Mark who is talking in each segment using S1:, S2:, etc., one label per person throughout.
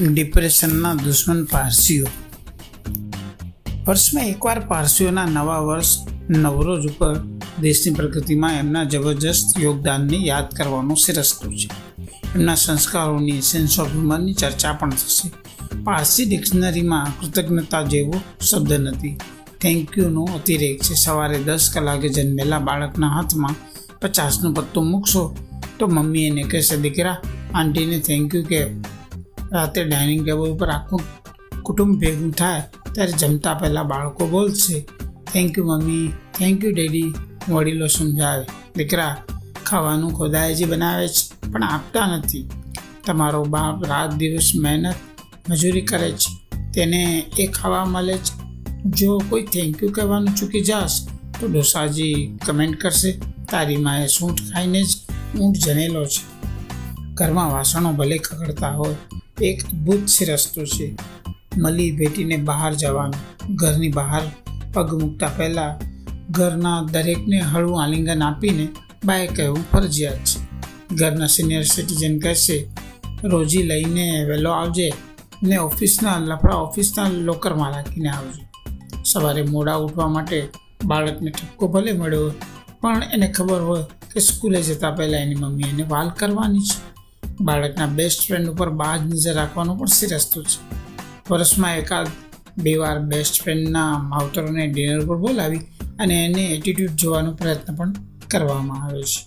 S1: ડિપ્રેશનના દુશ્મન પારસીઓ. વર્ષમાં એકવાર પારસીઓના નવા વર્ષ નવરોજ ઉપર દેશની પ્રગતિમાં એમના જબરજસ્ત યોગદાનને યાદ કરવાનો શ્રેષ્ઠ છે. એમના સંસ્કારોની સેન્સ ઓફ હ્યુમરની ચર્ચા પણ થશે. પારસી ડિક્શનરીમાં કૃતજ્ઞતા જેવો શબ્દ નથી. થેન્ક યુનો અતિરેક છે. સવારે દસ કલાકે જન્મેલા બાળકના હાથમાં પચાસનું પત્તું મૂકશો તો મમ્મી એને કહેશે, દીકરા, આંટીને થેન્ક યુ કે રાતે ડાઇનિંગ ટેબલ ઉપર આખું કુટુંબ ભેગું થાય, ત્યારે જમતા પહેલાં બાળકો બોલશે thank you mummy. Thank you daddy. વડીલો સમજાવે, દીકરા, ખાવાનું ખોદાયજી બનાવે છે, પણ આપતા નથી. તમારો બાપ રાત દિવસ મહેનત, મજૂરી કરે છે. તેને એ ખાવા મળે છે. જો કોઈ થેન્ક યુ કહેવાનું ચૂકી જાશ, તો ડોસાજી કમેન્ટ કરશે, તારી માએ સૂંઠ ખાઈને જ ઊંટ જનેલો છે. ઘરમાં વાસણો ભલે ખગડતા હોય, એક અદ્ભુત રસ્તો છે. મળી ભેટીને બહાર જવાનું, ઘરની બહાર પગ મૂકતા પહેલાં ઘરના દરેકને હળવું આલિંગન આપીને બાય કહેવું ફરજિયાત છે. ઘરના સિનિયર સિટીઝન કહેશે, રોજી લઈને વહેલો આવજે ને ઓફિસના લફડા ઓફિસના લોકરમાં રાખીને આવજો. સવારે મોડા ઉઠવા માટે બાળકને ઠપકો ભલે મળ્યો પણ એને ખબર હોય કે સ્કૂલે જતાં પહેલાં એની મમ્મી એને વાલ કરવાની છે. બાળકના બેસ્ટ ફ્રેન્ડ ઉપર બાજ નજર રાખવાનો પણ શ્રેષ્ઠ છે. વર્ષમાં એકાદ બે વાર બેસ્ટ ફ્રેન્ડના માવતરોને ડિનર પર બોલાવી અને એને એટીટ્યૂડ જોવાનો પ્રયત્ન પણ કરવામાં આવે છે.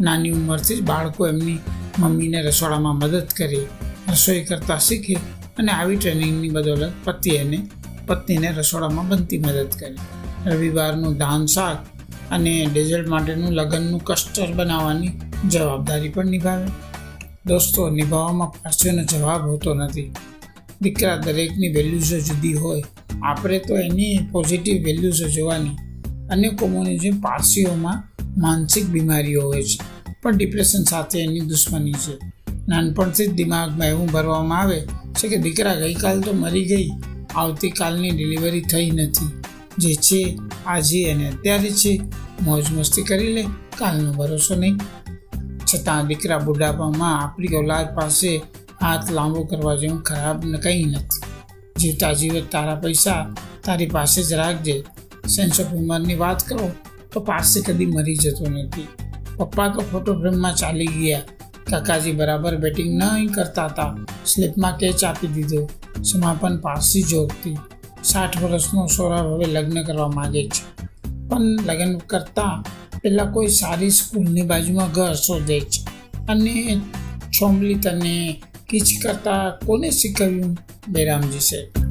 S1: નાની ઉંમરથી જ બાળકો એમની મમ્મીને રસોડામાં મદદ કરી, રસોઈ કરતાં શીખે અને આવી ટ્રેનિંગની બદોલત પતિ એને પત્નીને રસોડામાં બનતી મદદ કરી. રવિવારનું દાન શાક અને ડેઝર્ટ માટેનું લગ્નનું કસ્ટર બનાવવાની જવાબદારી પણ નિભાવે. દોસ્તો, નિભાવવામાં પાછળનો જવાબ હોતો નથી. દીકરા દરેકની વેલ્યુઝો જુદી હોય. આપણે તો એની પોઝિટિવ વેલ્યુઝો જોવાની. અન્ય કોમોની જેમ પારસીઓમાં માનસિક બીમારીઓ હોય છે, પણ ડિપ્રેશન સાથે એની દુશ્મની છે. નાનપણથી જ દિમાગમાં એવું ભરવામાં આવે છે કે દીકરા ગઈકાલ તો મરી ગઈ, આવતીકાલની ડિલિવરી થઈ નથી. જે છે, આજે અને અત્યારે છે. મોજ મસ્તી કરી લે, કાલનો ભરોસો નહીં. છતાં દીકરા બુઢાપામાં આપણી ઓલાદ પાસે હાથ લાંબો કરવા જેવું ખરાબ કંઈ નથી જીવતા જીવત તારા પૈસા તારી પાસે જ રાખજે સેન્સ ઓફ હ્યુમરની વાત કરો તો પાસે કદી મરી જતો નથી પપ્પા તો ફોટો ફ્રેમમાં ચાલી ગયા કાકાજી બરાબર બેટિંગ નહીં કરતા હતા સ્લીપમાં કેચ આપી દીધો સમાપન પારસી જોગતી સાઠ વર્ષનો સૌરભ હવે લગ્ન કરવા માગે છે પણ લગ્ન કરતા પહેલાં કોઈ સારી સ્કૂલની બાજુમાં ઘર શોધે છે. અને છોમલી તને કીચ કરતા કોને શીખવ્યું? બેરામજી સાહેબ.